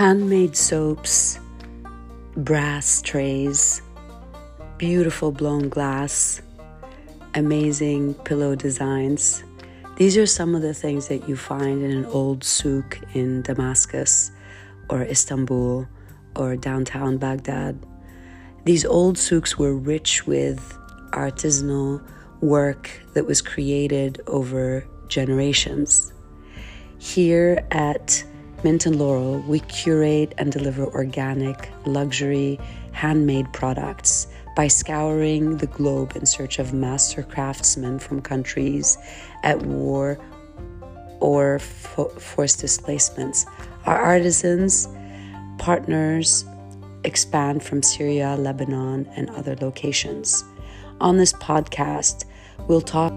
handmade soaps, brass trays, beautiful blown glass, amazing pillow designs. These are some of the things that you find in an old souk in Damascus or Istanbul or downtown Baghdad. These old souks were rich with artisanal work that was created over generations. Here at Mint and Laurel, we curate and deliver organic, luxury, handmade products by scouring the globe in search of master craftsmen from countries at war or fo- forced displacements. Our artisans, partners, expand from Syria, Lebanon, and other locations. On this podcast, we'll talk.